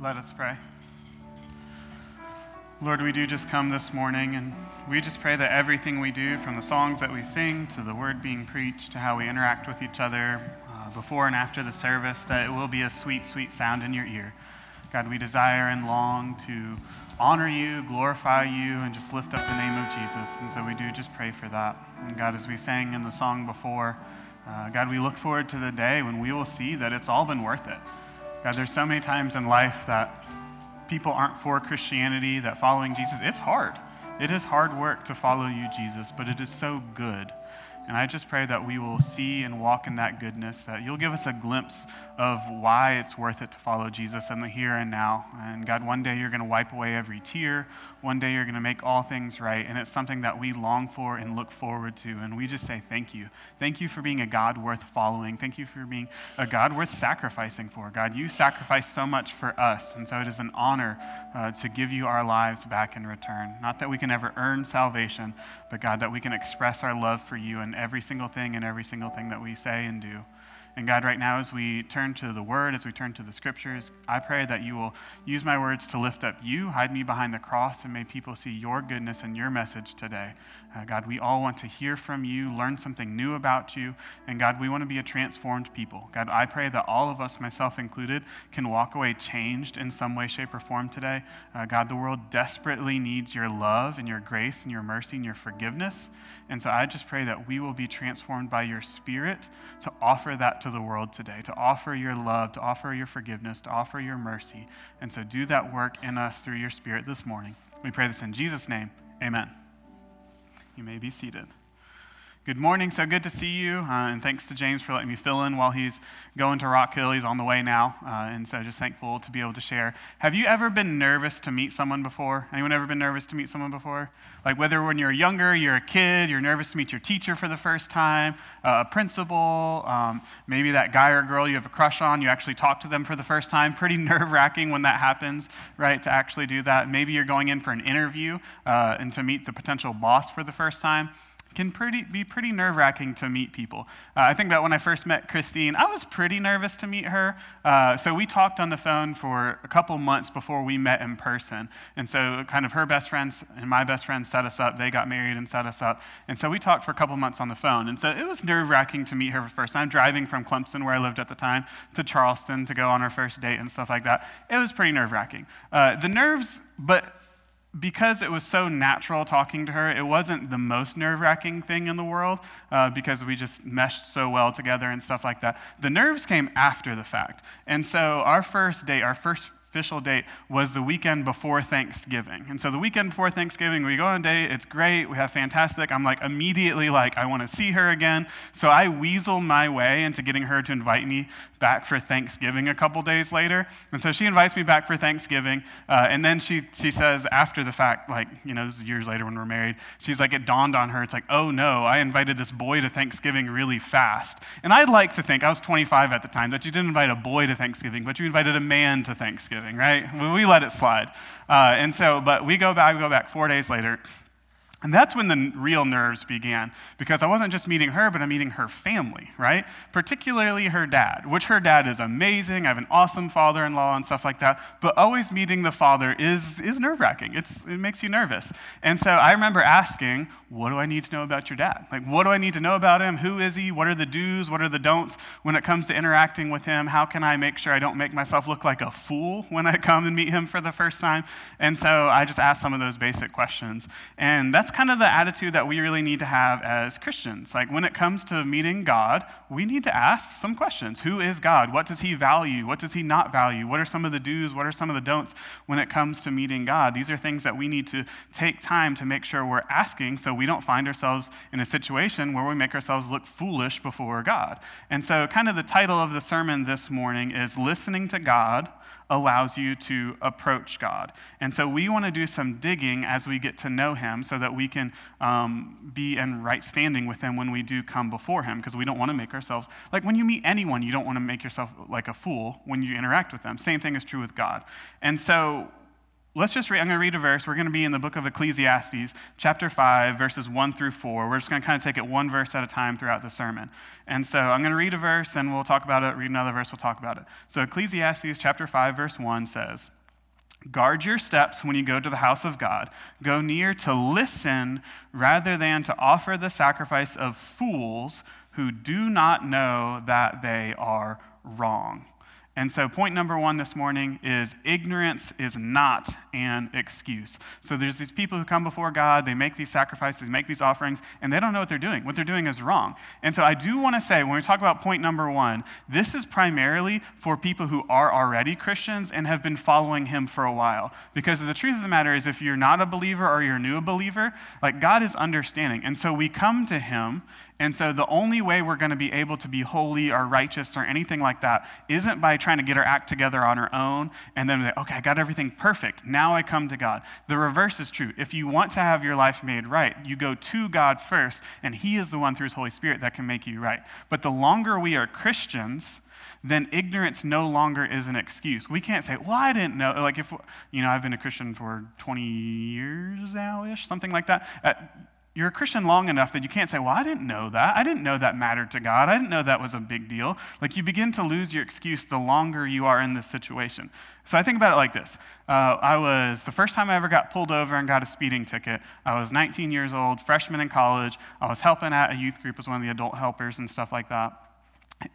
Let us pray. Lord, we do just come this morning and we just pray that everything we do, from the songs that we sing to the word being preached to how we interact with each other uh, before and after the service, that it will be a sweet, sweet sound in your ear. God, we desire and long to honor you, glorify you, and just lift up the name of Jesus. And so we do just pray for that. And God, as we sang in the song before, uh, God, we look forward to the day when we will see that it's all been worth it. God, there's so many times in life that people aren't for Christianity, that following Jesus, it's hard. It is hard work to follow you, Jesus, but it is so good. And I just pray that we will see and walk in that goodness, that you'll give us a glimpse of why it's worth it to follow Jesus in the here and now. And God, one day you're going to wipe away every tear. One day you're going to make all things right. And it's something that we long for and look forward to. And we just say thank you. Thank you for being a God worth following. Thank you for being a God worth sacrificing for. God, you sacrificed so much for us. And so it is an honor uh, to give you our lives back in return. Not that we can ever earn salvation, but God, that we can express our love for you in every single thing and every single thing that we say and do. And God, right now, as we turn to the Word, as we turn to the Scriptures, I pray that you will use my words to lift up you, hide me behind the cross, and may people see your goodness and your message today. Uh, God, we all want to hear from you, learn something new about you, and God, we want to be a transformed people. God, I pray that all of us, myself included, can walk away changed in some way, shape, or form today. Uh, God, the world desperately needs your love and your grace and your mercy and your forgiveness. And so I just pray that we will be transformed by your Spirit to offer that to the world today, to offer your love, to offer your forgiveness, to offer your mercy. And so do that work in us through your Spirit this morning. We pray this in Jesus' name. Amen. You may be seated. Good morning. So good to see you. Uh, and thanks to James for letting me fill in while he's going to Rock Hill. He's on the way now. Uh, and so just thankful to be able to share. Have you ever been nervous to meet someone before? Anyone ever been nervous to meet someone before? Like whether when you're younger, you're a kid, you're nervous to meet your teacher for the first time, uh, a principal, um, maybe that guy or girl you have a crush on, you actually talk to them for the first time. Pretty nerve wracking when that happens, right, to actually do that. Maybe you're going in for an interview uh, and to meet the potential boss for the first time can pretty, be pretty nerve wracking to meet people. Uh, I think about when I first met Christine, I was pretty nervous to meet her. Uh, so we talked on the phone for a couple months before we met in person. And so, kind of her best friends and my best friend set us up. They got married and set us up. And so we talked for a couple months on the phone. And so it was nerve wracking to meet her for the first time, driving from Clemson, where I lived at the time, to Charleston to go on our first date and stuff like that. It was pretty nerve wracking. Uh, the nerves, but because it was so natural talking to her, it wasn't the most nerve wracking thing in the world uh, because we just meshed so well together and stuff like that. The nerves came after the fact. And so, our first date, our first official date was the weekend before Thanksgiving. And so the weekend before Thanksgiving, we go on a date, it's great, we have fantastic. I'm like immediately like, I want to see her again. So I weasel my way into getting her to invite me back for Thanksgiving a couple days later. And so she invites me back for Thanksgiving. Uh, and then she, she says, after the fact, like, you know, this is years later when we're married, she's like, it dawned on her. It's like, oh no, I invited this boy to Thanksgiving really fast. And I'd like to think, I was 25 at the time, that you didn't invite a boy to Thanksgiving, but you invited a man to Thanksgiving. Thanksgiving, right? We let it slide. Uh, and so, but we go back, we go back four days later, and that's when the real nerves began, because I wasn't just meeting her, but I'm meeting her family, right? Particularly her dad, which her dad is amazing. I have an awesome father in law and stuff like that. But always meeting the father is, is nerve wracking. It makes you nervous. And so I remember asking, What do I need to know about your dad? Like, what do I need to know about him? Who is he? What are the do's? What are the don'ts when it comes to interacting with him? How can I make sure I don't make myself look like a fool when I come and meet him for the first time? And so I just asked some of those basic questions. And that's that's kind of the attitude that we really need to have as Christians. Like when it comes to meeting God, we need to ask some questions. Who is God? What does he value? What does he not value? What are some of the do's? What are some of the don'ts when it comes to meeting God? These are things that we need to take time to make sure we're asking so we don't find ourselves in a situation where we make ourselves look foolish before God. And so, kind of the title of the sermon this morning is Listening to God allows you to approach God. And so we want to do some digging as we get to know Him so that we can um, be in right standing with Him when we do come before Him, because we don't want to make ourselves, like when you meet anyone, you don't want to make yourself like a fool when you interact with them. Same thing is true with God. And so let's just read, I'm going to read a verse. We're going to be in the book of Ecclesiastes, chapter 5, verses 1 through 4. We're just going to kind of take it one verse at a time throughout the sermon. And so I'm going to read a verse, then we'll talk about it. Read another verse, we'll talk about it. So Ecclesiastes, chapter 5, verse 1 says, Guard your steps when you go to the house of God. Go near to listen rather than to offer the sacrifice of fools who do not know that they are wrong. And so, point number one this morning is ignorance is not an excuse. So, there's these people who come before God, they make these sacrifices, make these offerings, and they don't know what they're doing. What they're doing is wrong. And so, I do want to say, when we talk about point number one, this is primarily for people who are already Christians and have been following Him for a while. Because the truth of the matter is, if you're not a believer or you're new a believer, like God is understanding. And so, we come to Him and so the only way we're going to be able to be holy or righteous or anything like that isn't by trying to get our act together on our own and then, okay, I got everything perfect. Now I come to God. The reverse is true. If you want to have your life made right, you go to God first, and He is the one through His Holy Spirit that can make you right. But the longer we are Christians, then ignorance no longer is an excuse. We can't say, well, I didn't know. Like, if, you know, I've been a Christian for 20 years now ish, something like that. Uh, you're a Christian long enough that you can't say, Well, I didn't know that. I didn't know that mattered to God. I didn't know that was a big deal. Like you begin to lose your excuse the longer you are in this situation. So I think about it like this uh, I was, the first time I ever got pulled over and got a speeding ticket, I was 19 years old, freshman in college. I was helping at a youth group as one of the adult helpers and stuff like that.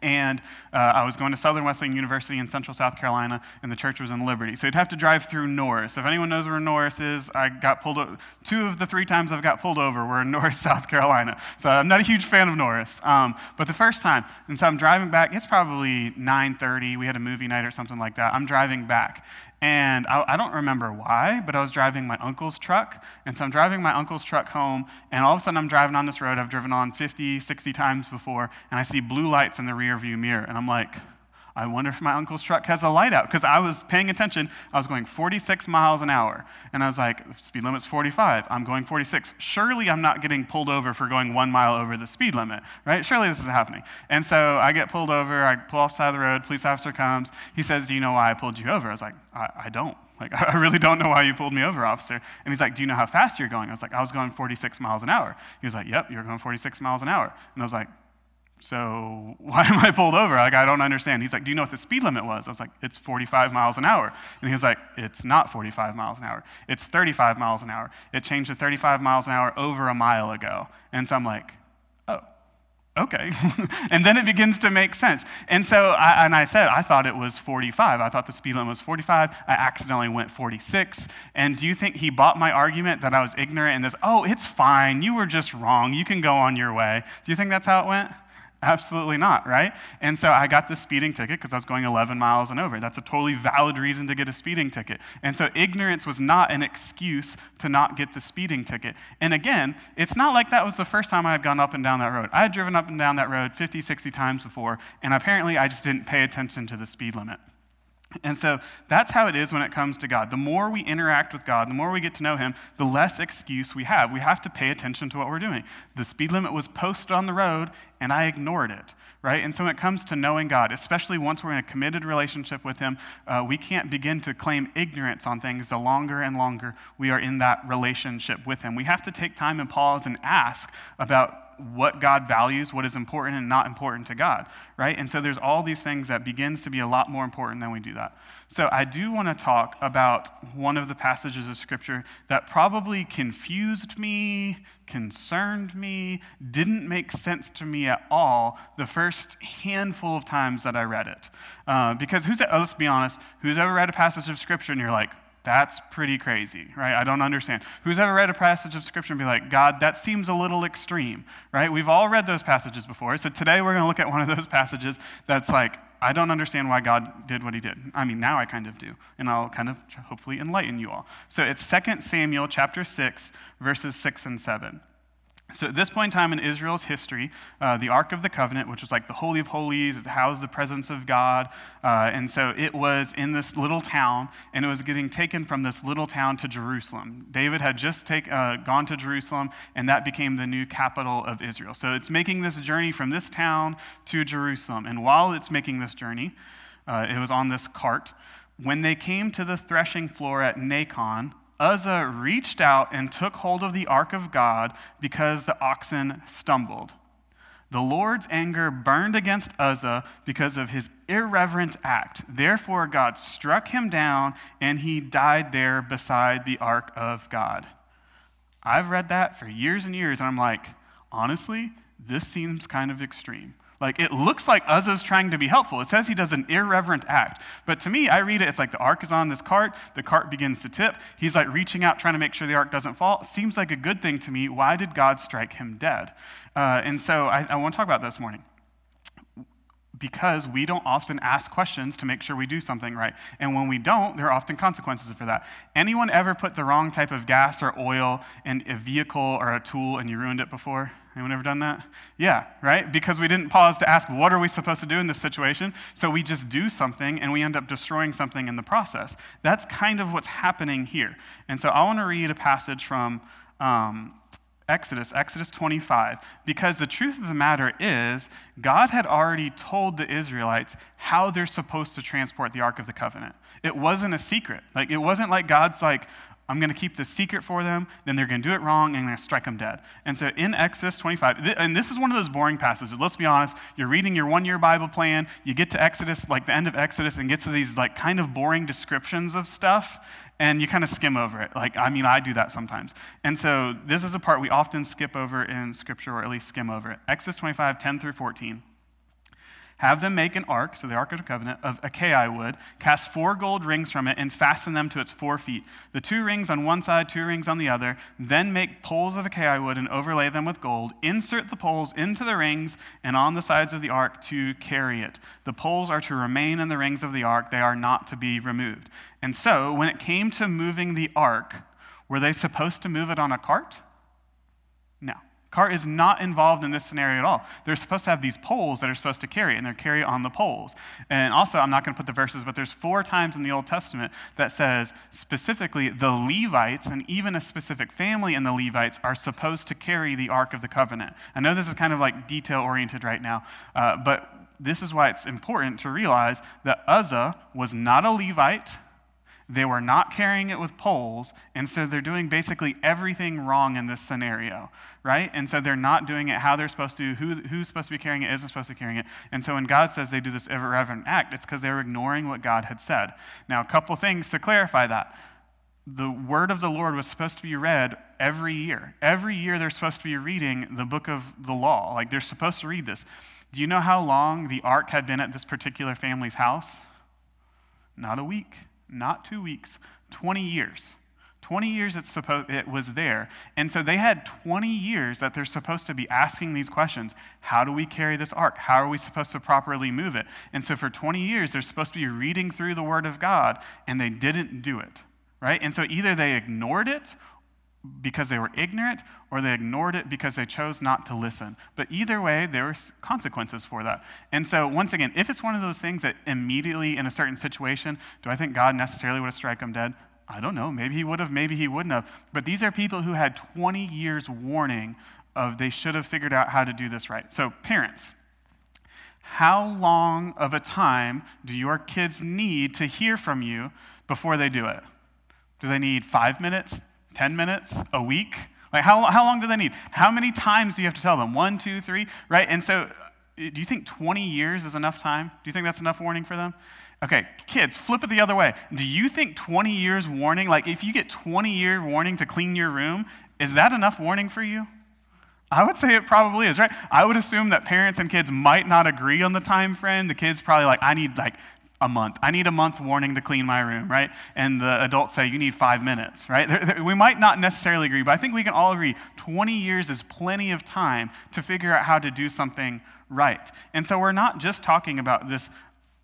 And uh, I was going to Southern Wesleyan University in Central South Carolina, and the church was in Liberty. So you'd have to drive through Norris. If anyone knows where Norris is, I got pulled over. Two of the three times I've got pulled over were in Norris, South Carolina. So I'm not a huge fan of Norris. Um, but the first time, and so I'm driving back, it's probably 9.30. We had a movie night or something like that. I'm driving back, and I, I, don't remember why, but I was driving my uncle's truck. And so I'm driving my uncle's truck home, and all of a sudden I'm driving on this road I've driven on 50, 60 times before, and I see blue lights in the rear view mirror. And I'm like, I wonder if my uncle's truck has a light out. Because I was paying attention. I was going 46 miles an hour. And I was like, speed limit's 45. I'm going 46. Surely I'm not getting pulled over for going one mile over the speed limit, right? Surely this is happening. And so I get pulled over. I pull off the side of the road. Police officer comes. He says, Do you know why I pulled you over? I was like, I, I don't. Like, I really don't know why you pulled me over, officer. And he's like, Do you know how fast you're going? I was like, I was going 46 miles an hour. He was like, Yep, you're going 46 miles an hour. And I was like, so why am I pulled over? Like, I don't understand. He's like, Do you know what the speed limit was? I was like, It's 45 miles an hour. And he was like, It's not 45 miles an hour. It's 35 miles an hour. It changed to 35 miles an hour over a mile ago. And so I'm like, Oh, okay. and then it begins to make sense. And so, I, and I said, I thought it was 45. I thought the speed limit was 45. I accidentally went 46. And do you think he bought my argument that I was ignorant and this, oh, it's fine. You were just wrong. You can go on your way. Do you think that's how it went? Absolutely not, right? And so I got the speeding ticket because I was going 11 miles and over. That's a totally valid reason to get a speeding ticket. And so ignorance was not an excuse to not get the speeding ticket. And again, it's not like that was the first time I had gone up and down that road. I had driven up and down that road 50, 60 times before, and apparently I just didn't pay attention to the speed limit. And so that's how it is when it comes to God. The more we interact with God, the more we get to know Him, the less excuse we have. We have to pay attention to what we're doing. The speed limit was posted on the road, and I ignored it, right? And so when it comes to knowing God, especially once we're in a committed relationship with Him, uh, we can't begin to claim ignorance on things the longer and longer we are in that relationship with Him. We have to take time and pause and ask about what God values, what is important and not important to God, right? And so there's all these things that begins to be a lot more important than we do that. So I do want to talk about one of the passages of scripture that probably confused me, concerned me, didn't make sense to me at all the first handful of times that I read it. Uh, because who's, let's be honest, who's ever read a passage of scripture and you're like, that's pretty crazy, right? I don't understand. Who's ever read a passage of scripture and be like, God, that seems a little extreme, right? We've all read those passages before. So today we're going to look at one of those passages that's like, I don't understand why God did what he did. I mean, now I kind of do. And I'll kind of hopefully enlighten you all. So it's 2 Samuel chapter 6, verses 6 and 7. So at this point in time in Israel's history, uh, the Ark of the Covenant, which was like the Holy of Holies, it housed the presence of God. Uh, and so it was in this little town, and it was getting taken from this little town to Jerusalem. David had just take, uh, gone to Jerusalem, and that became the new capital of Israel. So it's making this journey from this town to Jerusalem. And while it's making this journey, uh, it was on this cart when they came to the threshing floor at Nakon, Uzzah reached out and took hold of the ark of God because the oxen stumbled. The Lord's anger burned against Uzzah because of his irreverent act. Therefore, God struck him down, and he died there beside the ark of God. I've read that for years and years, and I'm like, honestly, this seems kind of extreme. Like, it looks like Uzzah's trying to be helpful. It says he does an irreverent act. But to me, I read it, it's like the ark is on this cart, the cart begins to tip. He's like reaching out, trying to make sure the ark doesn't fall. Seems like a good thing to me. Why did God strike him dead? Uh, and so I, I want to talk about this morning because we don't often ask questions to make sure we do something right. And when we don't, there are often consequences for that. Anyone ever put the wrong type of gas or oil in a vehicle or a tool and you ruined it before? Anyone ever done that? Yeah, right? Because we didn't pause to ask, what are we supposed to do in this situation? So we just do something and we end up destroying something in the process. That's kind of what's happening here. And so I want to read a passage from um, Exodus, Exodus 25, because the truth of the matter is, God had already told the Israelites how they're supposed to transport the Ark of the Covenant. It wasn't a secret. Like, it wasn't like God's like, I'm going to keep this secret for them, then they're going to do it wrong, and I'm going to strike them dead. And so in Exodus 25, and this is one of those boring passages. Let's be honest. You're reading your one year Bible plan, you get to Exodus, like the end of Exodus, and get to these like kind of boring descriptions of stuff, and you kind of skim over it. Like, I mean, I do that sometimes. And so this is a part we often skip over in Scripture, or at least skim over it. Exodus 25, 10 through 14. Have them make an ark, so the Ark of the Covenant, of acacia wood, cast four gold rings from it, and fasten them to its four feet. The two rings on one side, two rings on the other. Then make poles of acacia wood and overlay them with gold. Insert the poles into the rings and on the sides of the ark to carry it. The poles are to remain in the rings of the ark, they are not to be removed. And so, when it came to moving the ark, were they supposed to move it on a cart? No. Cart is not involved in this scenario at all. They're supposed to have these poles that are supposed to carry, and they're carry on the poles. And also, I'm not going to put the verses, but there's four times in the Old Testament that says specifically the Levites and even a specific family in the Levites are supposed to carry the Ark of the Covenant. I know this is kind of like detail oriented right now, uh, but this is why it's important to realize that Uzzah was not a Levite they were not carrying it with poles, and so they're doing basically everything wrong in this scenario, right? And so they're not doing it how they're supposed to, who, who's supposed to be carrying it, isn't supposed to be carrying it. And so when God says they do this irreverent act, it's because they're ignoring what God had said. Now, a couple things to clarify that. The word of the Lord was supposed to be read every year. Every year they're supposed to be reading the book of the law. Like they're supposed to read this. Do you know how long the ark had been at this particular family's house? Not a week not two weeks, 20 years. 20 years it's supposed, it was there. And so they had 20 years that they're supposed to be asking these questions. How do we carry this ark? How are we supposed to properly move it? And so for 20 years, they're supposed to be reading through the Word of God, and they didn't do it, right? And so either they ignored it because they were ignorant or they ignored it because they chose not to listen. But either way, there were consequences for that. And so, once again, if it's one of those things that immediately in a certain situation, do I think God necessarily would have struck them dead? I don't know. Maybe he would have, maybe he wouldn't have. But these are people who had 20 years warning of they should have figured out how to do this right. So, parents, how long of a time do your kids need to hear from you before they do it? Do they need five minutes, 10 minutes, a week? Like, how, how long do they need? How many times do you have to tell them? One, two, three, right? And so, uh, do you think 20 years is enough time? Do you think that's enough warning for them? Okay, kids, flip it the other way. Do you think 20 years warning, like if you get 20 year warning to clean your room, is that enough warning for you? I would say it probably is, right? I would assume that parents and kids might not agree on the time frame. The kids probably like, I need like a month. I need a month warning to clean my room, right? And the adults say, you need five minutes, right? We might not necessarily agree, but I think we can all agree 20 years is plenty of time to figure out how to do something right. And so we're not just talking about this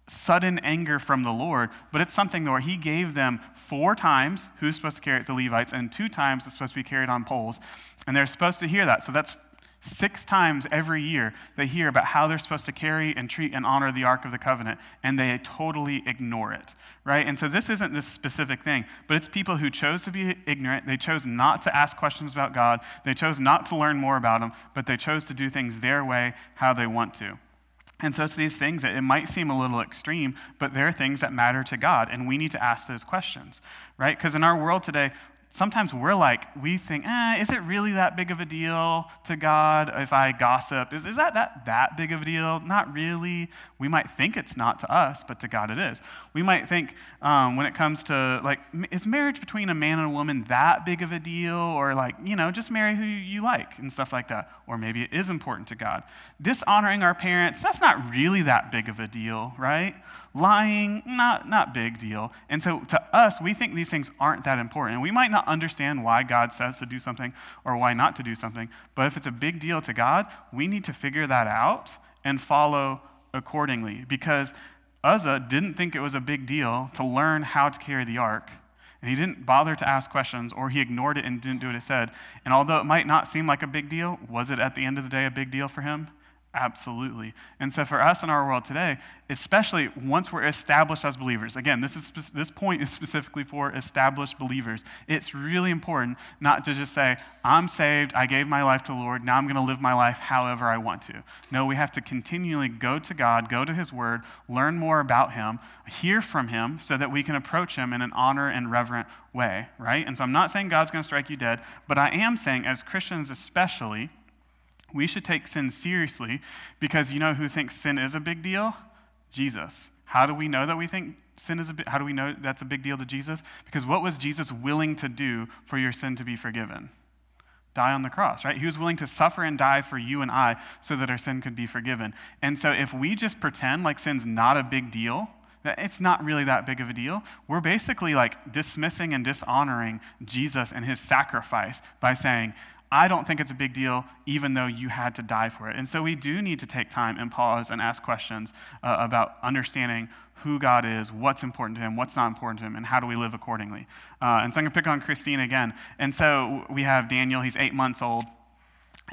sudden anger from the Lord, but it's something where He gave them four times who's supposed to carry it, the Levites, and two times it's supposed to be carried on poles. And they're supposed to hear that. So that's Six times every year, they hear about how they're supposed to carry and treat and honor the Ark of the Covenant, and they totally ignore it, right? And so this isn't this specific thing, but it's people who chose to be ignorant. They chose not to ask questions about God. They chose not to learn more about Him, but they chose to do things their way, how they want to. And so it's these things that it might seem a little extreme, but they're things that matter to God, and we need to ask those questions, right? Because in our world today, sometimes we're like, we think, eh, is it really that big of a deal to God if I gossip? Is, is that, that that big of a deal? Not really. We might think it's not to us, but to God it is. We might think um, when it comes to, like, is marriage between a man and a woman that big of a deal? Or, like, you know, just marry who you like and stuff like that. Or maybe it is important to God. Dishonoring our parents, that's not really that big of a deal, right? Lying, not, not big deal. And so to us, we think these things aren't that important. And we might not understand why God says to do something or why not to do something. But if it's a big deal to God, we need to figure that out and follow accordingly. Because Uzzah didn't think it was a big deal to learn how to carry the ark. And he didn't bother to ask questions, or he ignored it and didn't do what it said. And although it might not seem like a big deal, was it at the end of the day a big deal for him? Absolutely. And so for us in our world today, especially once we're established as believers, again, this, is, this point is specifically for established believers. It's really important not to just say, I'm saved, I gave my life to the Lord, now I'm going to live my life however I want to. No, we have to continually go to God, go to His Word, learn more about Him, hear from Him so that we can approach Him in an honor and reverent way, right? And so I'm not saying God's going to strike you dead, but I am saying, as Christians especially, we should take sin seriously because you know who thinks sin is a big deal? Jesus. How do we know that we think sin is a big, how do we know that's a big deal to Jesus? Because what was Jesus willing to do for your sin to be forgiven? Die on the cross, right? He was willing to suffer and die for you and I so that our sin could be forgiven. And so if we just pretend like sin's not a big deal, that it's not really that big of a deal, we're basically like dismissing and dishonoring Jesus and his sacrifice by saying, I don't think it's a big deal, even though you had to die for it. And so we do need to take time and pause and ask questions uh, about understanding who God is, what's important to him, what's not important to him, and how do we live accordingly. Uh, and so I'm going to pick on Christine again. And so we have Daniel, he's eight months old.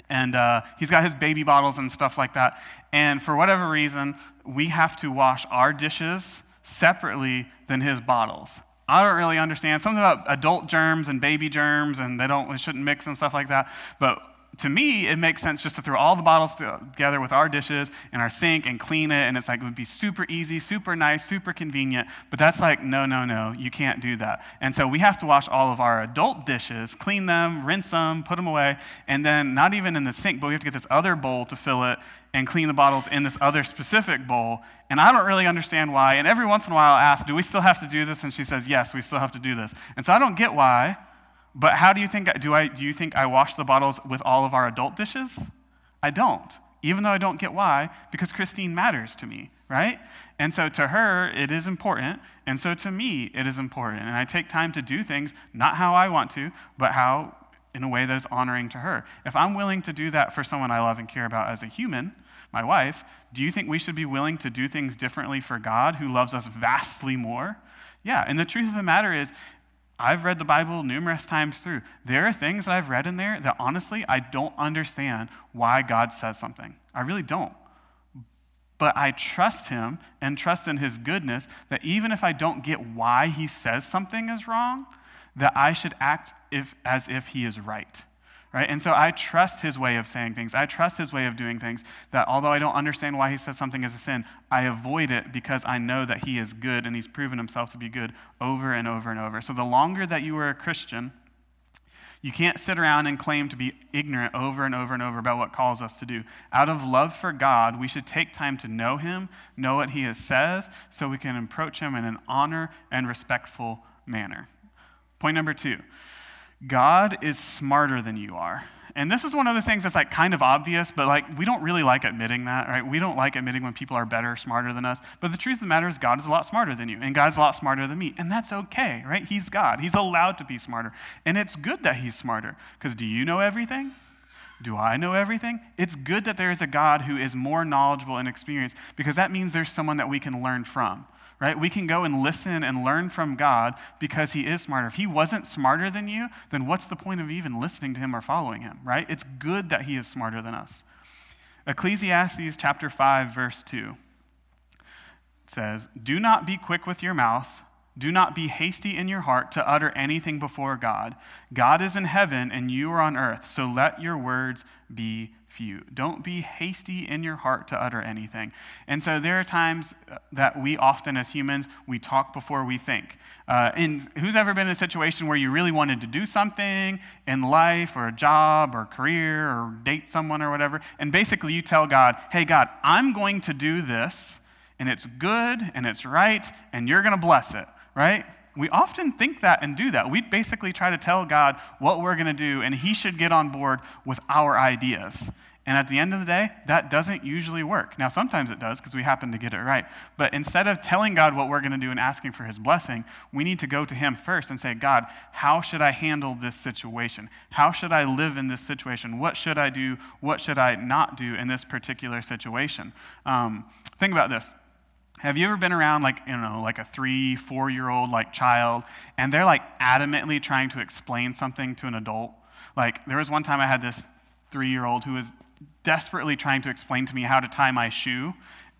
And uh, he's got his baby bottles and stuff like that. And for whatever reason, we have to wash our dishes separately than his bottles. I don't really understand. Something about adult germs and baby germs, and they don't shouldn't mix and stuff like that. But to me, it makes sense just to throw all the bottles together with our dishes and our sink and clean it. And it's like, it would be super easy, super nice, super convenient. But that's like, no, no, no, you can't do that. And so we have to wash all of our adult dishes, clean them, rinse them, put them away. And then not even in the sink, but we have to get this other bowl to fill it and clean the bottles in this other specific bowl. And I don't really understand why. And every once in a while I ask, do we still have to do this? And she says, yes, we still have to do this. And so I don't get why. But how do you think do I do you think I wash the bottles with all of our adult dishes? I don't. Even though I don't get why, because Christine matters to me, right? And so to her, it is important. And so to me, it is important. And I take time to do things not how I want to, but how in a way that is honoring to her. If I'm willing to do that for someone I love and care about as a human, my wife, do you think we should be willing to do things differently for God who loves us vastly more? Yeah, and the truth of the matter is, I've read the Bible numerous times through. There are things that I've read in there that honestly, I don't understand why God says something. I really don't. But I trust Him and trust in His goodness that even if I don't get why He says something is wrong, that I should act if, as if He is right right? And so I trust his way of saying things. I trust his way of doing things that although I don't understand why he says something is a sin, I avoid it because I know that he is good and he's proven himself to be good over and over and over. So the longer that you are a Christian, you can't sit around and claim to be ignorant over and over and over about what calls us to do. Out of love for God, we should take time to know him, know what he says, so we can approach him in an honor and respectful manner. Point number two God is smarter than you are. And this is one of the things that's like kind of obvious, but like we don't really like admitting that, right? We don't like admitting when people are better, smarter than us. But the truth of the matter is God is a lot smarter than you, and God's a lot smarter than me. And that's okay, right? He's God. He's allowed to be smarter. And it's good that he's smarter. Because do you know everything? Do I know everything? It's good that there is a God who is more knowledgeable and experienced because that means there's someone that we can learn from right? We can go and listen and learn from God because He is smarter. If He wasn't smarter than you, then what's the point of even listening to Him or following Him, right? It's good that He is smarter than us. Ecclesiastes chapter 5, verse 2 says, Do not be quick with your mouth, Do not be hasty in your heart to utter anything before God. God is in heaven and you are on earth, so let your words be few. Don't be hasty in your heart to utter anything. And so there are times uh, that we often, as humans, we talk before we think. Uh, and who's ever been in a situation where you really wanted to do something in life or a job or career or date someone or whatever, and basically you tell God, hey, God, I'm going to do this, and it's good and it's right, and you're going to bless it right? We often think that and do that. We basically try to tell God what we're going to do, and He should get on board with our ideas. And at the end of the day, that doesn't usually work. Now, sometimes it does because we happen to get it right. But instead of telling God what we're going to do and asking for His blessing, we need to go to Him first and say, God, how should I handle this situation? How should I live in this situation? What should I do? What should I not do in this particular situation? Um, think about this. Have you ever been around like, you know, like a three, four year old like child, and they're like adamantly trying to explain something to an adult? Like, there was one time I had this three year old who was desperately trying to explain to me how to tie my shoe,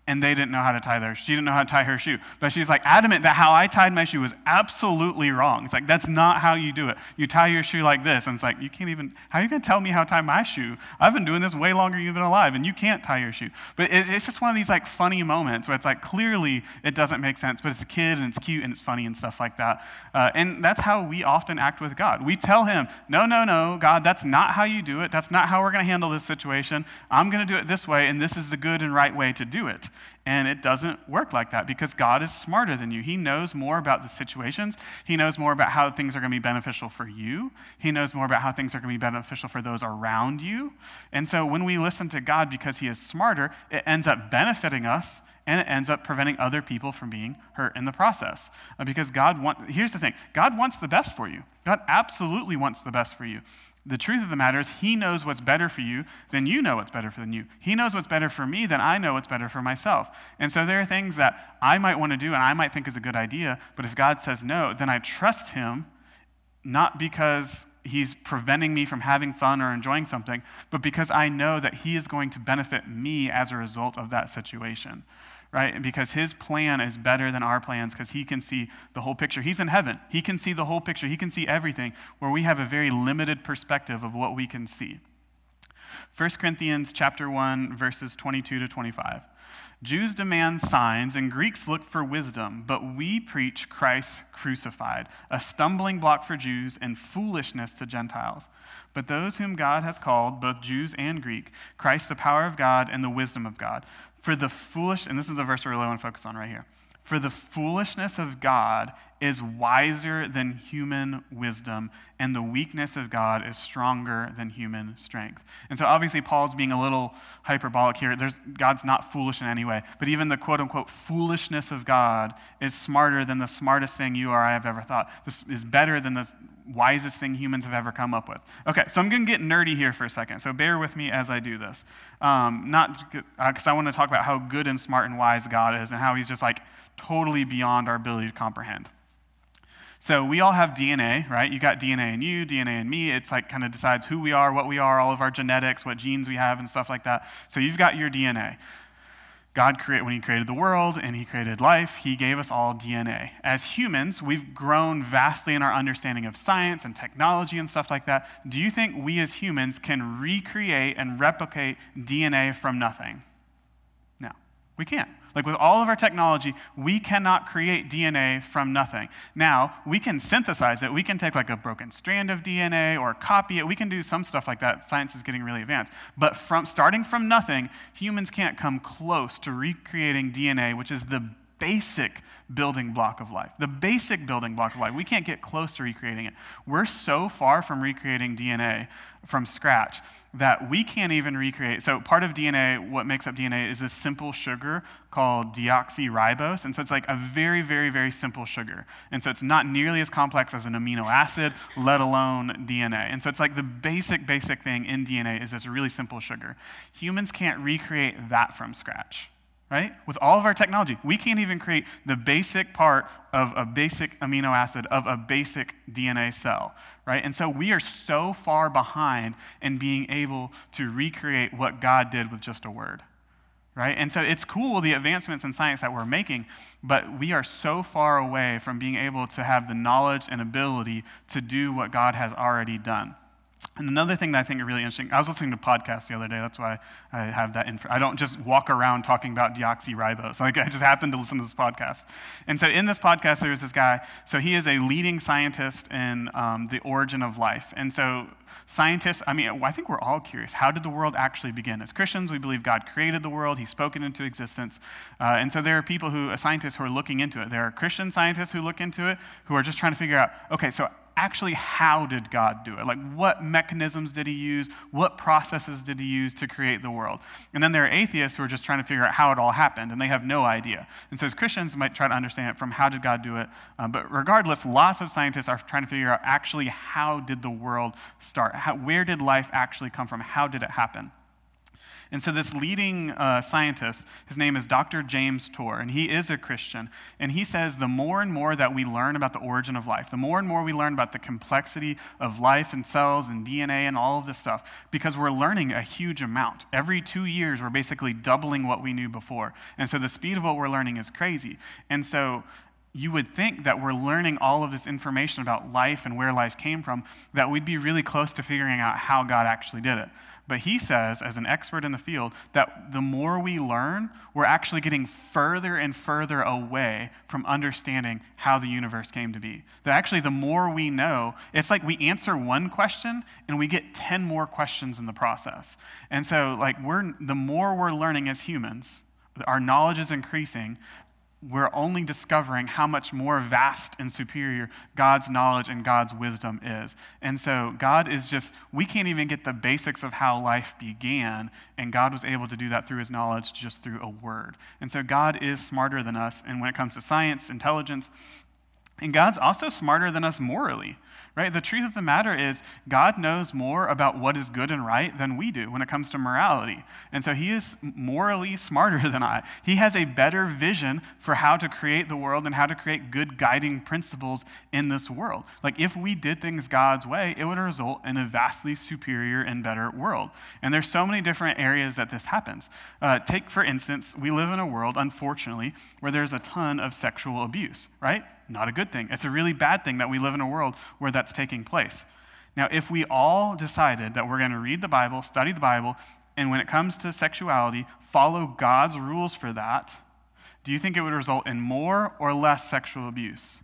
and they didn't know how to tie their she didn't know how to tie her shoe. But she's like adamant that how i tied my shoe was absolutely wrong. It's like that's not how you do it. You tie your shoe like this and it's like you can't even how are you going to tell me how to tie my shoe? I've been doing this way longer than you've been alive and you can't tie your shoe. But it, it's just one of these like funny moments where it's like clearly it doesn't make sense but it's a kid and it's cute and it's funny and stuff like that. Uh, and that's how we often act with god. We tell him no no no god that's not how you do it. That's not how we're going to handle this situation. I'm going to do it this way and this is the good and right way to do it and it doesn't work like that because God is smarter than you. He knows more about the situations. He knows more about how things are going to be beneficial for you. He knows more about how things are going to be beneficial for those around you. And so when we listen to God because He is smarter, it ends up benefiting us and it ends up preventing other people from being hurt in the process. Uh, because God wants, here's the thing God wants the best for you. God absolutely wants the best for you the truth of the matter is, He knows what's better for you than you know what's better for you. He knows what's better for me than I know what's better for myself. And so there are things that I might want to do and I might think is a good idea, but if God says no, then I trust Him, not because He's preventing me from having fun or enjoying something, but because I know that He is going to benefit me as a result of that situation right? Because his plan is better than our plans because he can see the whole picture. He's in heaven. He can see the whole picture. He can see everything where we have a very limited perspective of what we can see. 1 Corinthians chapter 1 verses 22 to 25. Jews demand signs and Greeks look for wisdom, but we preach Christ crucified, a stumbling block for Jews and foolishness to Gentiles. But those whom God has called, both Jews and Greek, Christ the power of God and the wisdom of God. For the foolish, and this is the verse we really want to focus on right here. For the foolishness of God is wiser than human wisdom, and the weakness of God is stronger than human strength. And so, obviously, Paul's being a little hyperbolic here. There's, God's not foolish in any way, but even the quote unquote foolishness of God is smarter than the smartest thing you or I have ever thought. This is better than the wisest thing humans have ever come up with. Okay, so I'm going to get nerdy here for a second, so bear with me as I do this. Um, not because uh, I want to talk about how good and smart and wise God is and how he's just like totally beyond our ability to comprehend. So we all have DNA, right? You got DNA in you, DNA in me. It's like kind of decides who we are, what we are, all of our genetics, what genes we have, and stuff like that. So you've got your DNA. God created when he created the world and he created life, he gave us all DNA. As humans, we've grown vastly in our understanding of science and technology and stuff like that. Do you think we as humans can recreate and replicate DNA from nothing? No, we can't. Like with all of our technology, we cannot create DNA from nothing. Now, we can synthesize it. We can take like a broken strand of DNA or copy it. We can do some stuff like that. Science is getting really advanced. But from starting from nothing, humans can't come close to recreating DNA, which is the basic building block of life. The basic building block of life. We can't get close to recreating it. We're so far from recreating DNA from scratch that we can't even recreate. So, part of DNA, what makes up DNA, is this simple sugar called deoxyribose. And so, it's like a very, very, very simple sugar. And so, it's not nearly as complex as an amino acid, let alone DNA. And so, it's like the basic, basic thing in DNA is this really simple sugar. Humans can't recreate that from scratch right? With all of our technology, we can't even create the basic part of a basic amino acid of a basic DNA cell, right? And so we are so far behind in being able to recreate what God did with just a word, right? And so it's cool the advancements in science that we're making, but we are so far away from being able to have the knowledge and ability to do what God has already done. And another thing that I think is really interesting, I was listening to podcasts the other day. That's why I have that info. I don't just walk around talking about deoxyribose. Like I just happened to listen to this podcast. And so in this podcast, there was this guy. So he is a leading scientist in um, the origin of life. And so scientists, I mean, I think we're all curious. How did the world actually begin? As Christians, we believe God created the world. He spoke it into existence. Uh, and so there are people who, scientists who are looking into it. There are Christian scientists who look into it, who are just trying to figure out, okay, so actually how did God do it? Like what mechanisms did he use? What processes did he use to create the world? And then there are atheists who are just trying to figure out how it all happened and they have no idea. And so as Christians might try to understand it from how did God do it? Um, but regardless, lots of scientists are trying to figure out actually how did the world start? How, where did life actually come from? How did it happen? And so, this leading uh, scientist, his name is Dr. James Tour, and he is a Christian. And he says the more and more that we learn about the origin of life, the more and more we learn about the complexity of life and cells and DNA and all of this stuff, because we're learning a huge amount. Every two years, we're basically doubling what we knew before. And so, the speed of what we're learning is crazy. And so, you would think that we're learning all of this information about life and where life came from, that we'd be really close to figuring out how God actually did it. But he says, as an expert in the field, that the more we learn, we're actually getting further and further away from understanding how the universe came to be. That actually, the more we know, it's like we answer one question and we get 10 more questions in the process. And so, like, we're, the more we're learning as humans, our knowledge is increasing, we're only discovering how much more vast and superior God's knowledge and God's wisdom is. And so, God is just, we can't even get the basics of how life began, and God was able to do that through his knowledge just through a word. And so, God is smarter than us, and when it comes to science, intelligence, and God's also smarter than us morally, right? The truth of the matter is, God knows more about what is good and right than we do when it comes to morality. And so he is morally smarter than I. He has a better vision for how to create the world and how to create good guiding principles in this world. Like, if we did things God's way, it would result in a vastly superior and better world. And there's so many different areas that this happens. Uh, take, for instance, we live in a world, unfortunately, where there's a ton of sexual abuse, right? Not a good thing. It's a really bad thing that we live in a world where that's taking place. Now, if we all decided that we're going to read the Bible, study the Bible, and when it comes to sexuality, follow God's rules for that, do you think it would result in more or less sexual abuse?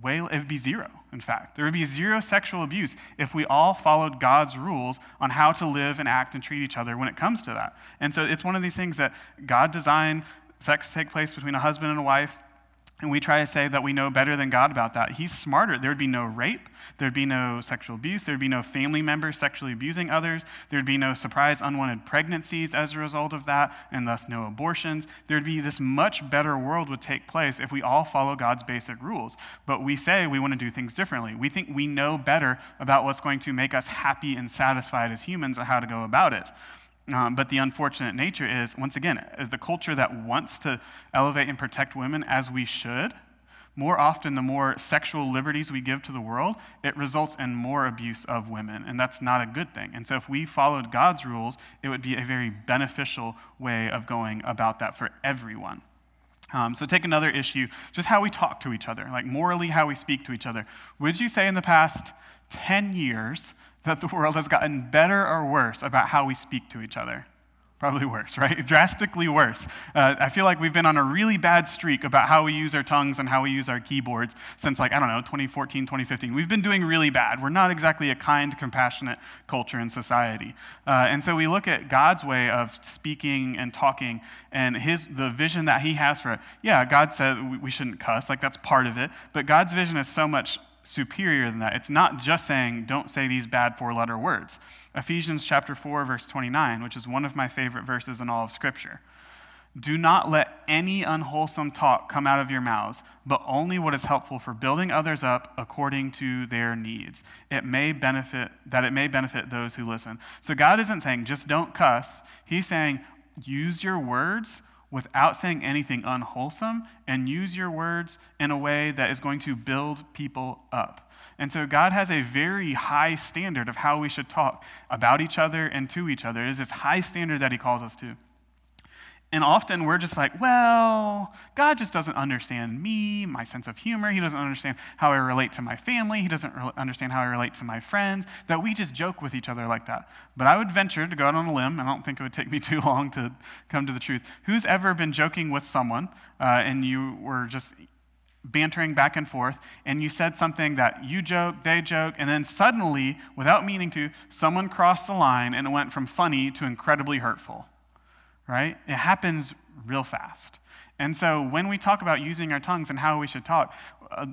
Way, it would be zero, in fact. There would be zero sexual abuse if we all followed God's rules on how to live and act and treat each other when it comes to that. And so it's one of these things that God designed sex to take place between a husband and a wife and we try to say that we know better than God about that. He's smarter. There would be no rape. There'd be no sexual abuse. There'd be no family members sexually abusing others. There'd be no surprise unwanted pregnancies as a result of that, and thus no abortions. There'd be this much better world would take place if we all follow God's basic rules. But we say we want to do things differently. We think we know better about what's going to make us happy and satisfied as humans and how to go about it. Um, but the unfortunate nature is, once again, the culture that wants to elevate and protect women as we should, more often the more sexual liberties we give to the world, it results in more abuse of women. And that's not a good thing. And so if we followed God's rules, it would be a very beneficial way of going about that for everyone. Um, so take another issue, just how we talk to each other, like morally how we speak to each other. Would you say in the past 10 years that the world has gotten better or worse about how we speak to each other? Probably worse, right? Drastically worse. Uh, I feel like we've been on a really bad streak about how we use our tongues and how we use our keyboards since, like, I don't know, 2014, 2015. We've been doing really bad. We're not exactly a kind, compassionate culture in society. Uh, and so we look at God's way of speaking and talking and his, the vision that he has for it. Yeah, God said we shouldn't cuss, like, that's part of it. But God's vision is so much superior than that. It's not just saying, don't say these bad four letter words. Ephesians chapter 4, verse 29, which is one of my favorite verses in all of Scripture. Do not let any unwholesome talk come out of your mouths, but only what is helpful for building others up according to their needs. It may benefit that it may benefit those who listen. So God isn't saying just don't cuss. He's saying use your words without saying anything unwholesome and use your words in a way that is going to build people up. And so God has a very high standard of how we should talk about each other and to each other. It is this high standard that He calls us to. And often we're just like, well, God just doesn't understand me, my sense of humor. He doesn't understand how I relate to my family. He doesn't re- understand how I relate to my friends. That we just joke with each other like that. But I would venture to go out on a limb, I don't think it would take me too long to come to the truth. Who's ever been joking with someone uh, and you were just bantering back and forth, and you said something that you joke, they joke, and then suddenly, without meaning to, someone crossed the line and it went from funny to incredibly hurtful? Right? It happens real fast. And so when we talk about using our tongues and how we should talk, uh,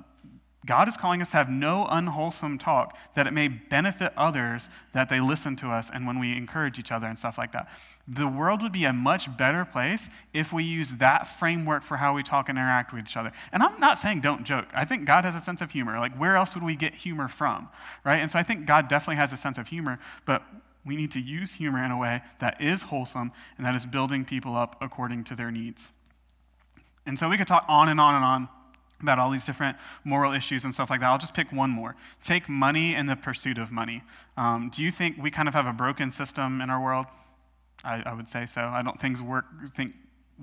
God is calling us to have no unwholesome talk that it may benefit others that they listen to us and when we encourage each other and stuff like that. The world would be a much better place if we use that framework for how we talk and interact with each other. And I'm not saying don't joke. I think God has a sense of humor. Like, where else would we get humor from, right? And so I think God definitely has a sense of humor, but we need to use humor in a way that is wholesome and that is building people up according to their needs. And so we could talk on and on and on about all these different moral issues and stuff like that. I'll just pick one more. Take money and the pursuit of money. Um, do you think we kind of have a broken system in our world? I, I would say so. I don't think things work think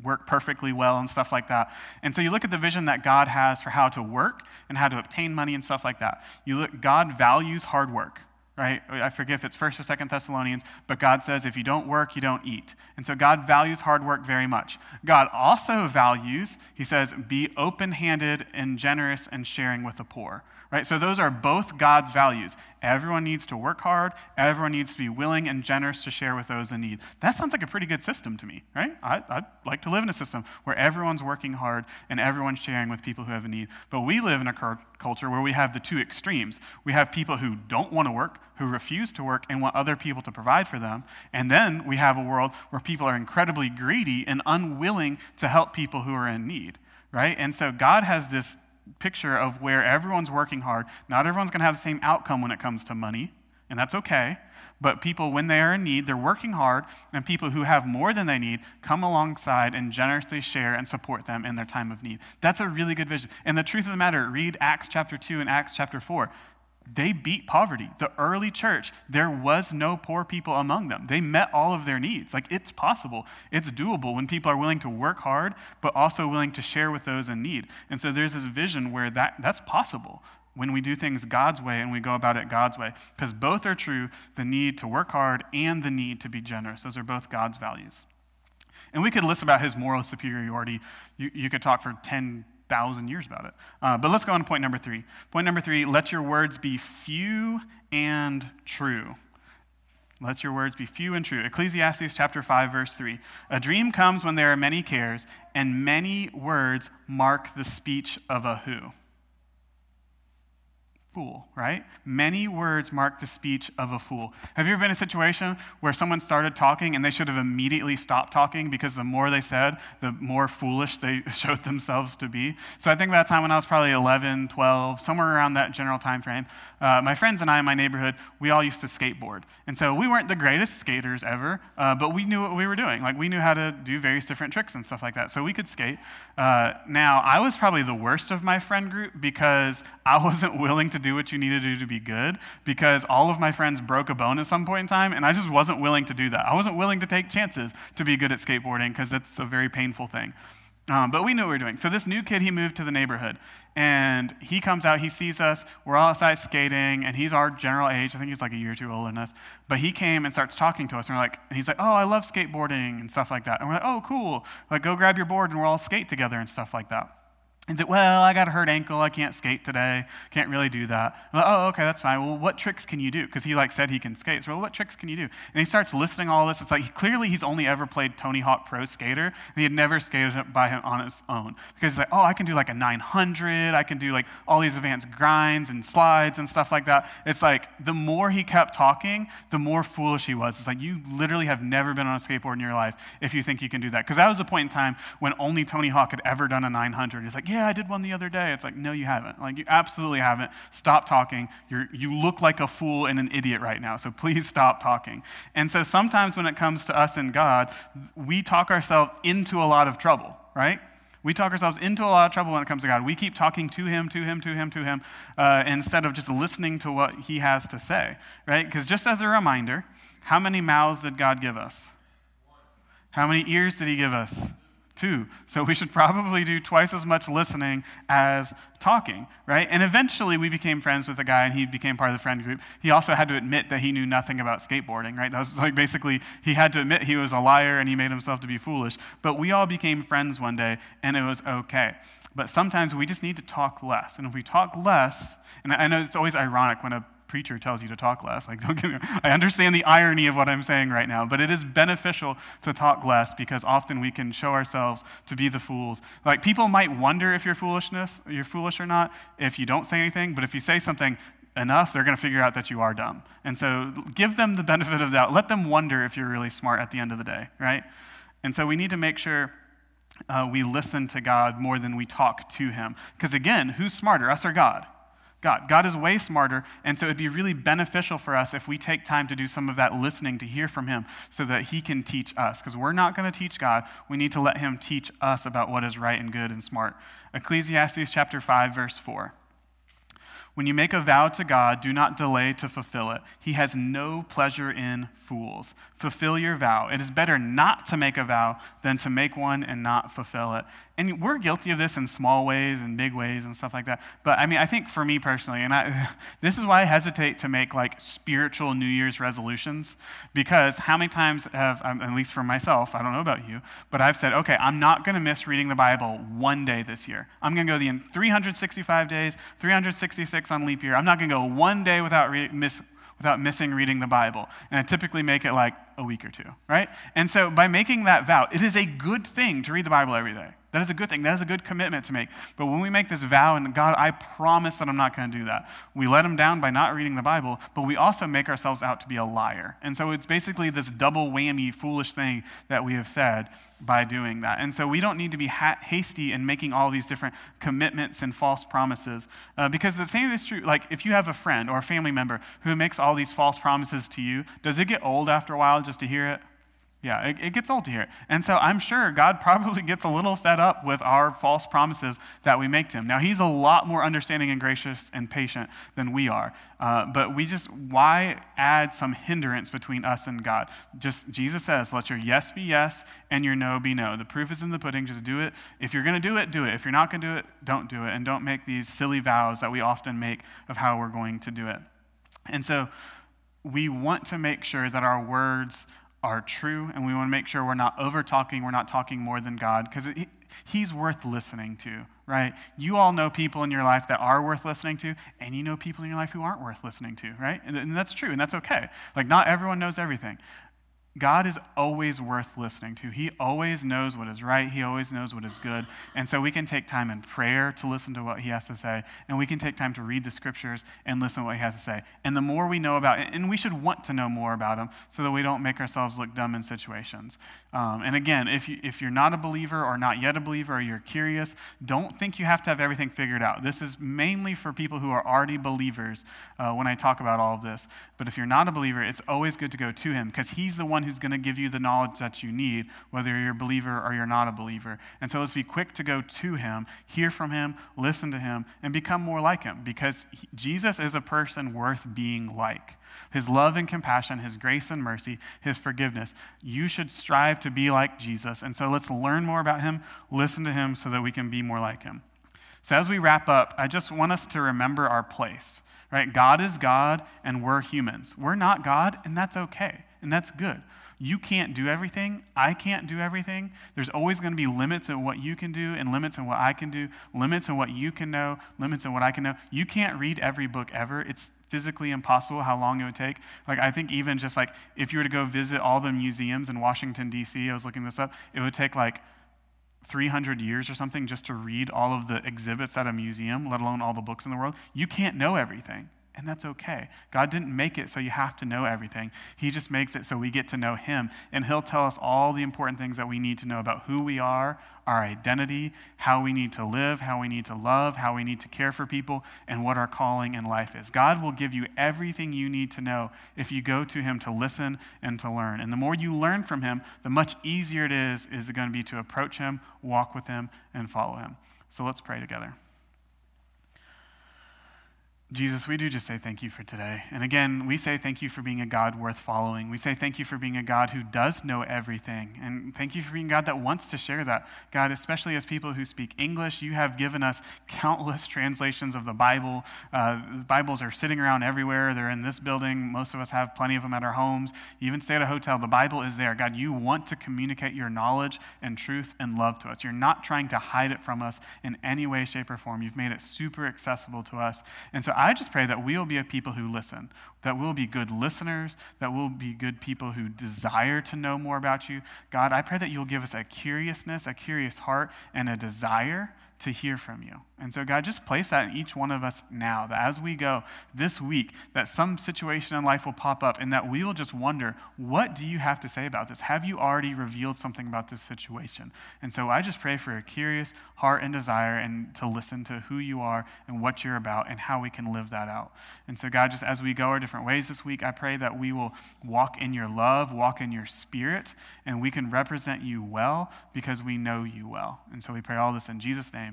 work perfectly well and stuff like that. And so you look at the vision that God has for how to work and how to obtain money and stuff like that. You look God values hard work right? I forget if it's first or second Thessalonians, but God says if you don't work, you don't eat. And so God values hard work very much. God also values, he says, be open handed and generous and sharing with the poor. Right? So those are both God's values. Everyone needs to work hard. Everyone needs to be willing and generous to share with those in need. That sounds like a pretty good system to me, right? I, would like to live in a system where everyone's working hard and everyone's sharing with people who have a need. But we live in a culture where we have the two extremes. We have people who don't want to work, who refuse to work, and want other people to provide for them. And then we have a world where people are incredibly greedy and unwilling to help people who are in need right? And so God has this picture of where everyone's working hard. Not everyone's going to have the same outcome when it comes to money, and that's okay. But people, when they are in need, they're working hard, and people who have more than they need come alongside and generously share and support them in their time of need. That's a really good vision. And the truth of the matter, read Acts chapter 2 and Acts chapter 4 they beat poverty. The early church, there was no poor people among them. They met all of their needs. Like it's possible, it's doable when people are willing to work hard, but also willing to share with those in need. And so there's this vision where that, that's possible when we do things God's way and we go about it God's way. Because both are true the need to work hard and the need to be generous. Those are both God's values. And we could list about his moral superiority. You, you could talk for 10 thousand years about it. Uh, but let's go on to point number three. Point number three let your words be few and true. Let your words be few and true. Ecclesiastes chapter 5, verse 3. A dream comes when there are many cares, and many words mark the speech of a who? Fool, right? Many words mark the speech of a fool. Have you ever been in a situation where someone started talking and they should have immediately stopped talking because the more they said, the more foolish they showed themselves to be? So I think that time when I was probably 11, 12, somewhere around that general time frame, uh, my friends and I in my neighborhood, we all used to skateboard. And so we weren't the greatest skaters ever, uh, but we knew what we were doing. Like we knew how to do various different tricks and stuff like that. So we could skate. Uh, now, I was probably the worst of my friend group because I wasn't willing to do what you need to do to be good because all of my friends broke a bone at some point in time, and I just wasn't willing to do that. I wasn't willing to take chances to be good at skateboarding because that's a very painful thing. Um, but we knew what we were doing. So this new kid, he moved to the neighborhood, and he comes out, he sees us, we're all outside skating, and he's our general age. I think he's like a year or two older than us. But he came and starts talking to us, and we're like, and he's like, oh, I love skateboarding and stuff like that. And we're like, oh, cool. Like, go grab your board, and we'll all skate together and stuff like that. And that, well, I got a hurt ankle. I can't skate today. Can't really do that. Like, oh, okay, that's fine. Well, what tricks can you do? Because he like said he can skate. So, well, what tricks can you do? And he starts listing all this. It's like he, clearly he's only ever played Tony Hawk Pro Skater, and he had never skated by him on his own. Because he's like, oh, I can do like a 900. I can do like all these advanced grinds and slides and stuff like that. It's like the more he kept talking, the more foolish he was. It's like you literally have never been on a skateboard in your life if you think you can do that. Because that was the point in time when only Tony Hawk had ever done a 900. He's like, yeah, I did one the other day. It's like, no, you haven't. Like, you absolutely haven't. Stop talking. You're, you look like a fool and an idiot right now, so please stop talking. And so sometimes when it comes to us and God, we talk ourselves into a lot of trouble, right? We talk ourselves into a lot of trouble when it comes to God. We keep talking to Him, to Him, to Him, to Him, uh, instead of just listening to what He has to say, right? Because just as a reminder, how many mouths did God give us? How many ears did he give us? Two. So we should probably do twice as much listening as talking, right? And eventually we became friends with a guy and he became part of the friend group. He also had to admit that he knew nothing about skateboarding, right? That was like basically he had to admit he was a liar and he made himself to be foolish. But we all became friends one day and it was okay. But sometimes we just need to talk less. And if we talk less, and I know it's always ironic when a preacher tells you to talk less. Like, don't get me I understand the irony of what I'm saying right now, but it is beneficial to talk less because often we can show ourselves to be the fools. Like, people might wonder if you're foolishness, you're foolish or not, if you don't say anything, but if you say something enough, they're going to figure out that you are dumb. And so give them the benefit of doubt. Let them wonder if you're really smart at the end of the day, right? And so we need to make sure uh, we listen to God more than we talk to Him. Because again, who's smarter, us or God? God. God is way smarter, and so it'd be really beneficial for us if we take time to do some of that listening to hear from Him so that He can teach us. Because we're not going to teach God. We need to let Him teach us about what is right and good and smart. Ecclesiastes chapter 5, verse 4. When you make a vow to God, do not delay to fulfill it. He has no pleasure in fools. Fulfill your vow. It is better not to make a vow than to make one and not fulfill it. And we're guilty of this in small ways and big ways and stuff like that. But I mean, I think for me personally, and I, this is why I hesitate to make like spiritual New Year's resolutions, because how many times have, um, at least for myself, I don't know about you, but I've said, okay, I'm not going to miss reading the Bible one day this year. I'm going to go the 365 days, 366 on leap year. I'm not going to go one day without re- miss, without missing reading the Bible. And I typically make it like a week or two, right? And so by making that vow, it is a good thing to read the Bible every day. That is a good thing. That is a good commitment to make. But when we make this vow, and God, I promise that I'm not going to do that, we let him down by not reading the Bible, but we also make ourselves out to be a liar. And so it's basically this double whammy foolish thing that we have said by doing that. And so we don't need to be ha- hasty in making all these different commitments and false promises. Uh, because the same is true, like if you have a friend or a family member who makes all these false promises to you, does it get old after a while just to hear it? Yeah, it, it, gets old to hear. And so I'm sure God probably gets a little fed up with our false promises that we make to him. Now, he's a lot more understanding and gracious and patient than we are. Uh, but we just, why add some hindrance between us and God? Just, Jesus says, let your yes be yes and your no be no. The proof is in the pudding. Just do it. If you're going to do it, do it. If you're not going to do it, don't do it. And don't make these silly vows that we often make of how we're going to do it. And so we want to make sure that our words are true, and we want to make sure we're not over talking, we're not talking more than God, because He's worth listening to, right? You all know people in your life that are worth listening to, and you know people in your life who aren't worth listening to, right? And, and that's true, and that's okay. Like, not everyone knows everything. God is always worth listening to. He always knows what is right. He always knows what is good. And so we can take time in prayer to listen to what he has to say, and we can take time to read the scriptures and listen to what he has to say. And the more we know about, and we should want to know more about him so that we don't make ourselves look dumb in situations. Um, and again, if, you, if you're not a believer or not yet a believer or you're curious, don't think you have to have everything figured out. This is mainly for people who are already believers uh, when I talk about all of this. But if you're not a believer, it's always good to go to him because he's the one one who's going to give you the knowledge that you need, whether you're a believer or you're not a believer. And so let's be quick to go to him, hear from him, listen to him, and become more like him because he, Jesus is a person worth being like. His love and compassion, his grace and mercy, his forgiveness. You should strive to be like Jesus. And so let's learn more about him, listen to him so that we can be more like him. So as we wrap up, I just want us to remember our place. Right? God is God and we're humans. We're not God, and that's okay and that's good. You can't do everything. I can't do everything. There's always going to be limits in what you can do, and limits in what I can do, limits in what you can know, limits in what I can know. You can't read every book ever. It's physically impossible how long it would take. Like, I think even just like if you were to go visit all the museums in Washington, D.C., I was looking this up, it would take like 300 years or something just to read all of the exhibits at a museum, let alone all the books in the world. You can't know everything. And that's okay. God didn't make it so you have to know everything. He just makes it so we get to know Him. And He'll tell us all the important things that we need to know about who we are, our identity, how we need to live, how we need to love, how we need to care for people, and what our calling in life is. God will give you everything you need to know if you go to Him to listen and to learn. And the more you learn from Him, the much easier it is, is it going to be to approach Him, walk with Him, and follow Him. So let's pray together. Jesus, we do just say thank you for today. And again, we say thank you for being a God worth following. We say thank you for being a God who does know everything. And thank you for being God that wants to share that. God, especially as people who speak English, you have given us countless translations of the Bible. Uh, Bibles are sitting around everywhere. They're in this building. Most of us have plenty of them at our homes. You even stay at a hotel. The Bible is there. God, you want to communicate your knowledge and truth and love to us. You're not trying to hide it from us in any way, shape, or form. You've made it super accessible to us. And so just pray that we'll be a people who listen, that we'll be good listeners, that we'll be good people who desire to know more about you. God, I pray that you'll give us a curiousness, a curious heart, and a desire to hear from you. And so, God, just place that in each one of us now, that as we go this week, that some situation in life will pop up and that we will just wonder, what do you have to say about this? Have you already revealed something about this situation? And so I just pray for a curious heart and desire and to listen to who you are and what you're about and how we can live that out. And so, God, just as we go our different ways this week, I pray that we will walk in your love, walk in your spirit, and we can represent you well because we know you well. And so we pray all this in Jesus' name.